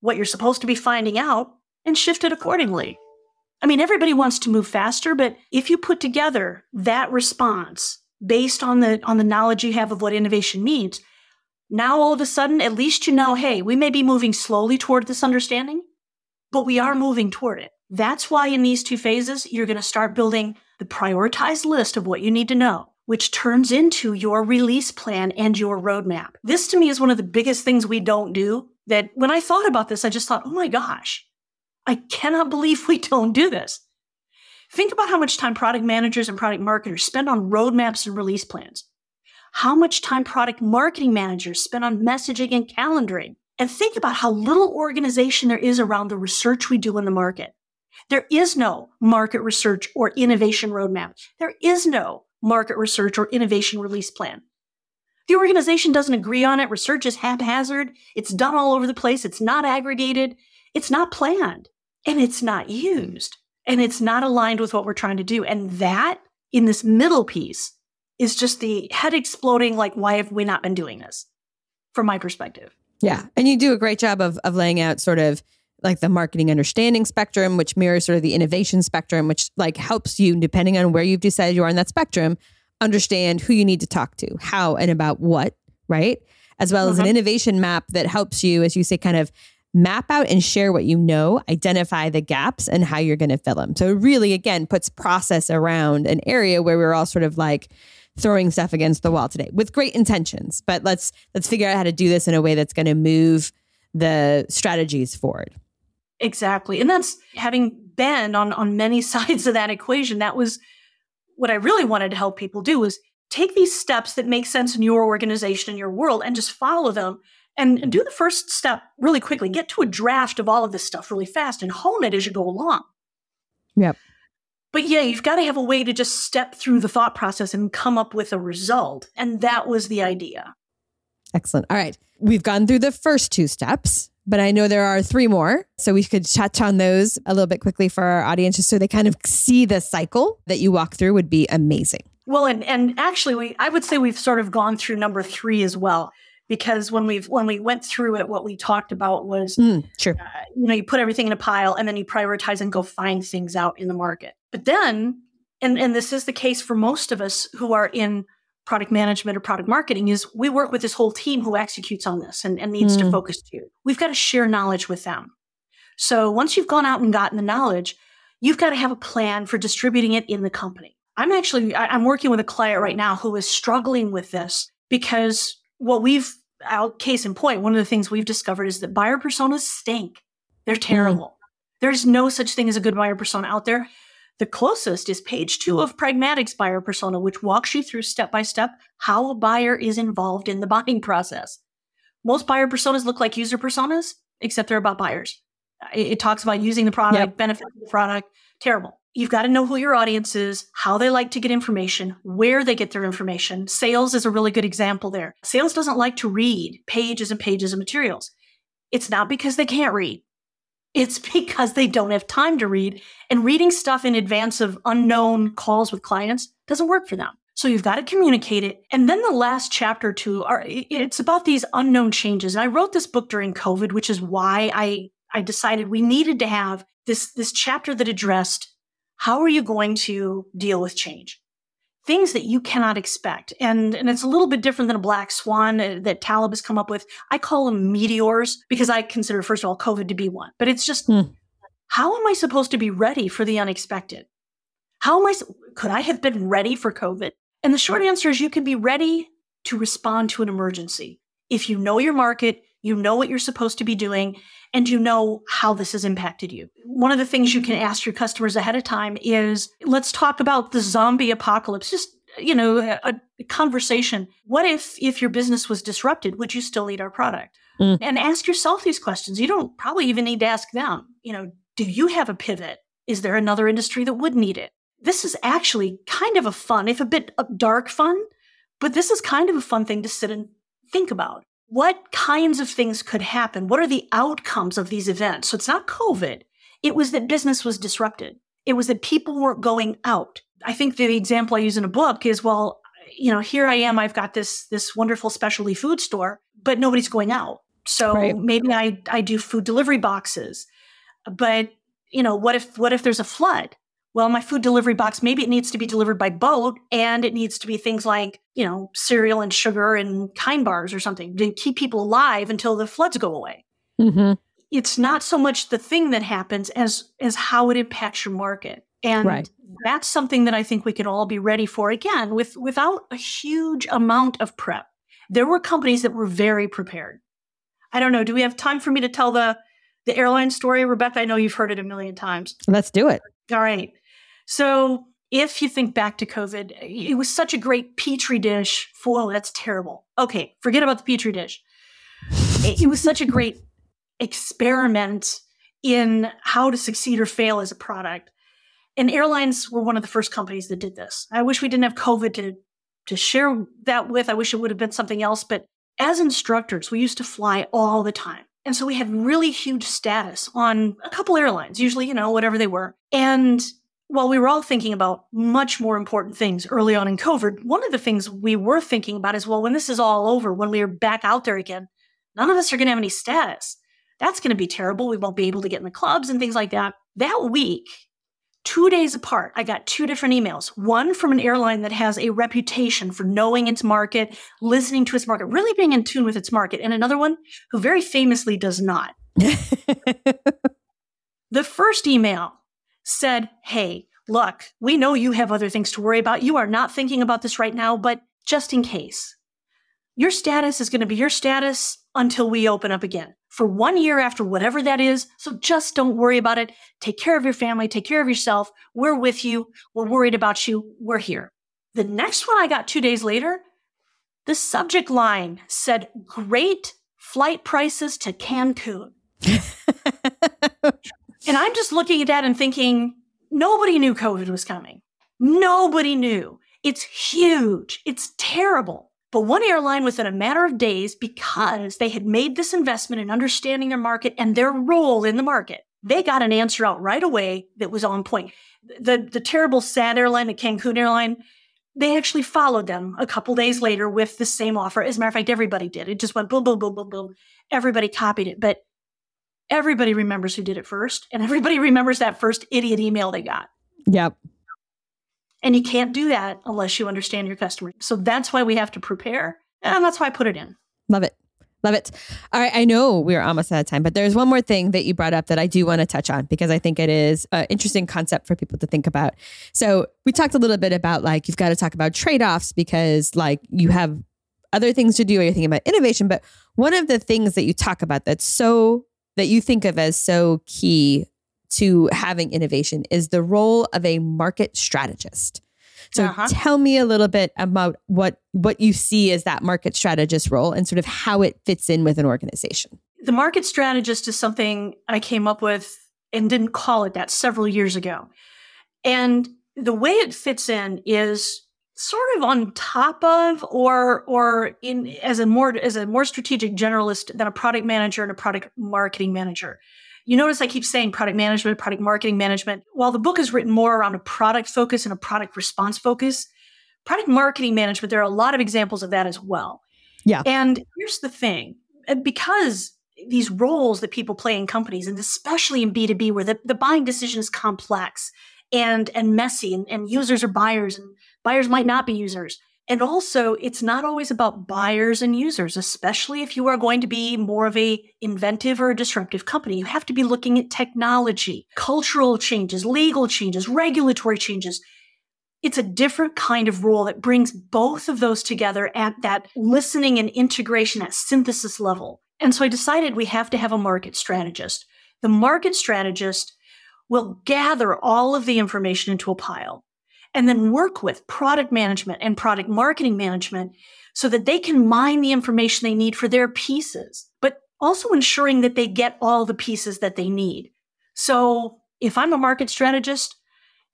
what you're supposed to be finding out, and shift it accordingly. I mean, everybody wants to move faster, but if you put together that response based on the on the knowledge you have of what innovation means, now all of a sudden, at least you know, hey, we may be moving slowly toward this understanding, but we are moving toward it. That's why in these two phases, you're going to start building the prioritized list of what you need to know which turns into your release plan and your roadmap. This to me is one of the biggest things we don't do that when I thought about this, I just thought, oh my gosh, I cannot believe we don't do this. Think about how much time product managers and product marketers spend on roadmaps and release plans. How much time product marketing managers spend on messaging and calendaring. And think about how little organization there is around the research we do in the market. There is no market research or innovation roadmap. There is no market research or innovation release plan. The organization doesn't agree on it. Research is haphazard. It's done all over the place. It's not aggregated. It's not planned and it's not used and it's not aligned with what we're trying to do. And that in this middle piece is just the head exploding like, why have we not been doing this from my perspective? Yeah. And you do a great job of, of laying out sort of like the marketing understanding spectrum, which mirrors sort of the innovation spectrum, which like helps you, depending on where you've decided you are in that spectrum, understand who you need to talk to, how and about what, right? As well as an mm-hmm. innovation map that helps you, as you say, kind of map out and share what you know, identify the gaps and how you're going to fill them. So it really, again, puts process around an area where we're all sort of like throwing stuff against the wall today with great intentions. But let's let's figure out how to do this in a way that's going to move the strategies forward. Exactly. And that's having been on on many sides of that equation. That was what I really wanted to help people do was take these steps that make sense in your organization and your world and just follow them and, do the first step really quickly. Get to a draft of all of this stuff really fast and hone it as you go along. Yep. But yeah, you've got to have a way to just step through the thought process and come up with a result. And that was the idea. Excellent. All right. We've gone through the first two steps but I know there are three more. So we could touch on those a little bit quickly for our audience just so they kind of see the cycle that you walk through would be amazing. Well, and, and actually we I would say we've sort of gone through number three as well. Because when we've when we went through it, what we talked about was, mm, sure. Uh, you know, you put everything in a pile and then you prioritize and go find things out in the market. But then, and and this is the case for most of us who are in product management or product marketing is we work with this whole team who executes on this and, and needs mm. to focus too. We've got to share knowledge with them. So once you've gone out and gotten the knowledge, you've got to have a plan for distributing it in the company. I'm actually I'm working with a client right now who is struggling with this because what we've out case in point, one of the things we've discovered is that buyer personas stink. They're terrible. Mm. There's no such thing as a good buyer persona out there. The closest is page two of Pragmatic's buyer persona, which walks you through step by step how a buyer is involved in the buying process. Most buyer personas look like user personas, except they're about buyers. It, it talks about using the product, yep. benefits of the product. Terrible. You've got to know who your audience is, how they like to get information, where they get their information. Sales is a really good example there. Sales doesn't like to read pages and pages of materials. It's not because they can't read. It's because they don't have time to read, and reading stuff in advance of unknown calls with clients doesn't work for them. So you've got to communicate it. And then the last chapter two are it's about these unknown changes. And I wrote this book during COVID, which is why I I decided we needed to have this this chapter that addressed how are you going to deal with change? things that you cannot expect. And, and it's a little bit different than a black swan uh, that Taleb has come up with. I call them meteors because I consider, first of all, COVID to be one. But it's just, hmm. how am I supposed to be ready for the unexpected? How am I, could I have been ready for COVID? And the short answer is you can be ready to respond to an emergency. If you know your market, you know what you're supposed to be doing, and you know how this has impacted you. One of the things you can ask your customers ahead of time is let's talk about the zombie apocalypse. Just you know, a, a conversation. What if if your business was disrupted, would you still need our product? Mm. And ask yourself these questions. You don't probably even need to ask them. You know, do you have a pivot? Is there another industry that would need it? This is actually kind of a fun, if a bit dark fun, but this is kind of a fun thing to sit and think about what kinds of things could happen? What are the outcomes of these events? So it's not COVID. It was that business was disrupted. It was that people weren't going out. I think the example I use in a book is, well, you know, here I am. I've got this this wonderful specialty food store, but nobody's going out. So right. maybe I I do food delivery boxes. But you know, what if what if there's a flood? Well, my food delivery box, maybe it needs to be delivered by boat and it needs to be things like, you know, cereal and sugar and kind bars or something to keep people alive until the floods go away. Mm-hmm. It's not so much the thing that happens as as how it impacts your market. And right. that's something that I think we can all be ready for again with without a huge amount of prep. There were companies that were very prepared. I don't know. Do we have time for me to tell the the airline story, Rebecca? I know you've heard it a million times. Let's do it. All right. So if you think back to COVID, it was such a great petri dish for, oh, that's terrible. Okay, forget about the petri dish. It, it was such a great experiment in how to succeed or fail as a product. And airlines were one of the first companies that did this. I wish we didn't have COVID to, to share that with. I wish it would have been something else. But as instructors, we used to fly all the time. And so we had really huge status on a couple airlines, usually, you know, whatever they were. And while we were all thinking about much more important things early on in COVID, one of the things we were thinking about is well, when this is all over, when we are back out there again, none of us are going to have any status. That's going to be terrible. We won't be able to get in the clubs and things like that. That week, two days apart, I got two different emails. One from an airline that has a reputation for knowing its market, listening to its market, really being in tune with its market, and another one who very famously does not. the first email said, Hey, look, we know you have other things to worry about. You are not thinking about this right now, but just in case, your status is going to be your status until we open up again for one year after whatever that is. So just don't worry about it. Take care of your family, take care of yourself. We're with you. We're worried about you. We're here. The next one I got two days later, the subject line said, Great flight prices to Cancun. and I'm just looking at that and thinking, nobody knew COVID was coming. Nobody knew. It's huge. It's terrible. But one airline, within a matter of days, because they had made this investment in understanding their market and their role in the market, they got an answer out right away that was on point. The, the terrible, sad airline, the Cancun airline, they actually followed them a couple days later with the same offer. As a matter of fact, everybody did. It just went boom, boom, boom, boom, boom. Everybody copied it. But everybody remembers who did it first, and everybody remembers that first idiot email they got. Yep. And you can't do that unless you understand your customer. So that's why we have to prepare. And that's why I put it in. Love it. Love it. All right. I know we're almost out of time, but there's one more thing that you brought up that I do want to touch on because I think it is an interesting concept for people to think about. So we talked a little bit about like, you've got to talk about trade offs because like you have other things to do or you're thinking about innovation. But one of the things that you talk about that's so, that you think of as so key to having innovation is the role of a market strategist. So uh-huh. tell me a little bit about what what you see as that market strategist role and sort of how it fits in with an organization. The market strategist is something I came up with and didn't call it that several years ago. And the way it fits in is sort of on top of or or in as a more as a more strategic generalist than a product manager and a product marketing manager. You notice I keep saying product management, product marketing management. While the book is written more around a product focus and a product response focus, product marketing management, there are a lot of examples of that as well. Yeah. And here's the thing uh, because these roles that people play in companies, and especially in B2B, where the, the buying decision is complex and, and messy, and, and users are buyers, and buyers might not be users. And also, it's not always about buyers and users, especially if you are going to be more of a inventive or a disruptive company. You have to be looking at technology, cultural changes, legal changes, regulatory changes. It's a different kind of role that brings both of those together at that listening and integration at synthesis level. And so I decided we have to have a market strategist. The market strategist will gather all of the information into a pile and then work with product management and product marketing management so that they can mine the information they need for their pieces, but also ensuring that they get all the pieces that they need. So if I'm a market strategist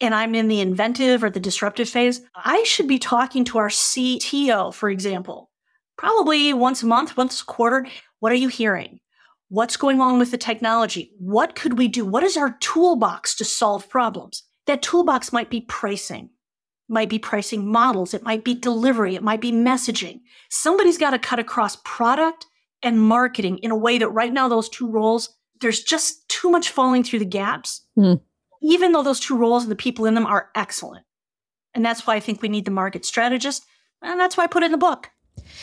and I'm in the inventive or the disruptive phase, I should be talking to our CTO, for example, probably once a month, once a quarter. What are you hearing? What's going on with the technology? What could we do? What is our toolbox to solve problems? That toolbox might be pricing, might be pricing models, it might be delivery, it might be messaging. Somebody's got to cut across product and marketing in a way that right now those two roles, there's just too much falling through the gaps. Mm. Even though those two roles and the people in them are excellent. And that's why I think we need the market strategist. And that's why I put it in the book.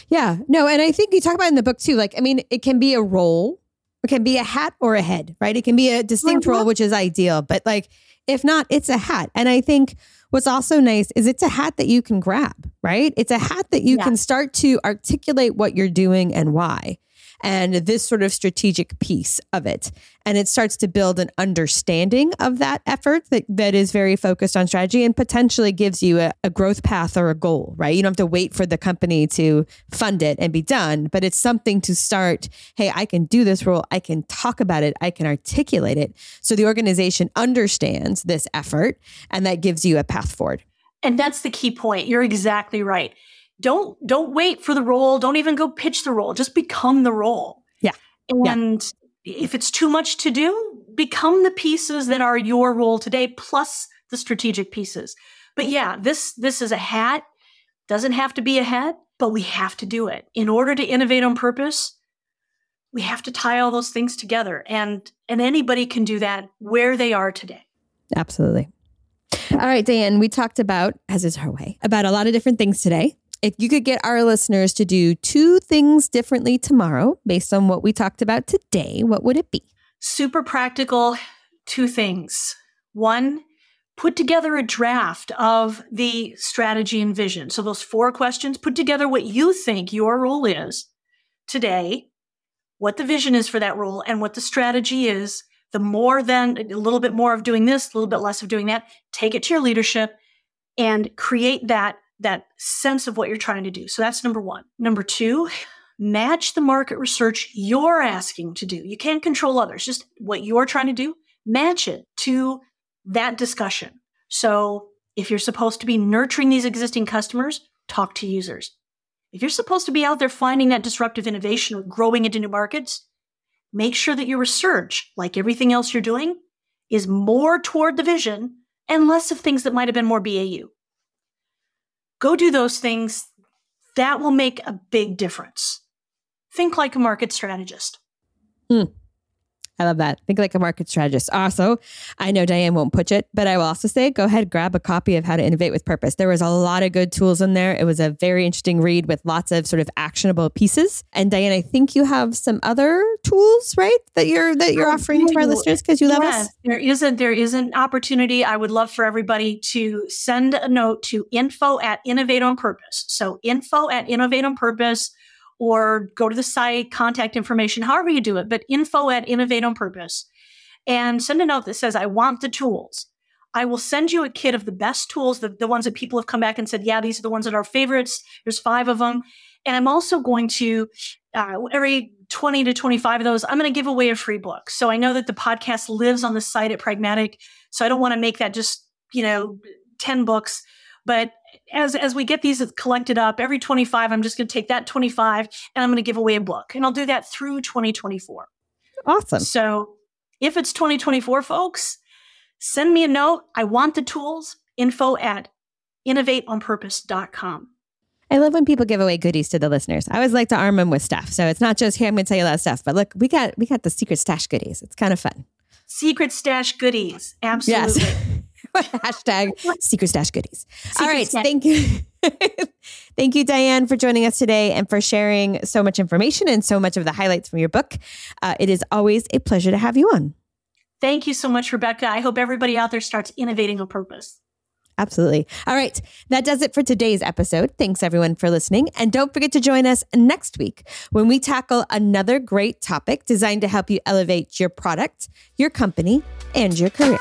Yeah. No, and I think you talk about in the book too. Like, I mean, it can be a role, it can be a hat or a head, right? It can be a distinct role, uh-huh. which is ideal. But like if not, it's a hat. And I think what's also nice is it's a hat that you can grab, right? It's a hat that you yeah. can start to articulate what you're doing and why. And this sort of strategic piece of it. And it starts to build an understanding of that effort that, that is very focused on strategy and potentially gives you a, a growth path or a goal, right? You don't have to wait for the company to fund it and be done, but it's something to start. Hey, I can do this role. I can talk about it. I can articulate it. So the organization understands this effort and that gives you a path forward. And that's the key point. You're exactly right. Don't don't wait for the role. Don't even go pitch the role. Just become the role. Yeah. And yeah. if it's too much to do, become the pieces that are your role today plus the strategic pieces. But yeah, this this is a hat. Doesn't have to be a hat, but we have to do it. In order to innovate on purpose, we have to tie all those things together and and anybody can do that where they are today. Absolutely. All right, Diane, we talked about, as is her way, about a lot of different things today. If you could get our listeners to do two things differently tomorrow based on what we talked about today, what would it be? Super practical, two things. One, put together a draft of the strategy and vision. So, those four questions, put together what you think your role is today, what the vision is for that role, and what the strategy is the more then a little bit more of doing this, a little bit less of doing that, take it to your leadership and create that that sense of what you're trying to do. So that's number 1. Number 2, match the market research you're asking to do. You can't control others, just what you're trying to do, match it to that discussion. So if you're supposed to be nurturing these existing customers, talk to users. If you're supposed to be out there finding that disruptive innovation or growing into new markets, make sure that your research, like everything else you're doing, is more toward the vision and less of things that might have been more BAU. Go do those things. That will make a big difference. Think like a market strategist. Hmm. I love that. Think like a market strategist. Also, I know Diane won't push it, but I will also say go ahead, grab a copy of How to Innovate with Purpose. There was a lot of good tools in there. It was a very interesting read with lots of sort of actionable pieces. And Diane, I think you have some other tools, right? That you're that you're oh, offering to our listeners because you love us. There is a there is an opportunity. I would love for everybody to send a note to info at innovate on purpose. So info at innovate on purpose or go to the site, contact information, however you do it, but info at Innovate on Purpose. And send a note that says, I want the tools. I will send you a kit of the best tools, the, the ones that people have come back and said, yeah, these are the ones that are favorites. There's five of them. And I'm also going to, uh, every 20 to 25 of those, I'm going to give away a free book. So I know that the podcast lives on the site at Pragmatic. So I don't want to make that just, you know, 10 books. But as as we get these collected up every 25 i'm just going to take that 25 and i'm going to give away a book and i'll do that through 2024 awesome so if it's 2024 folks send me a note i want the tools info at innovateonpurpose.com I love when people give away goodies to the listeners. I always like to arm them with stuff. So it's not just here, I'm going to tell you a lot of stuff, but look, we got we got the secret stash goodies. It's kind of fun. Secret stash goodies. Absolutely. Yes. Hashtag secret stash goodies. Secret All right. Stash. Thank you. thank you, Diane, for joining us today and for sharing so much information and so much of the highlights from your book. Uh, it is always a pleasure to have you on. Thank you so much, Rebecca. I hope everybody out there starts innovating on purpose. Absolutely. All right. That does it for today's episode. Thanks everyone for listening. And don't forget to join us next week when we tackle another great topic designed to help you elevate your product, your company, and your career.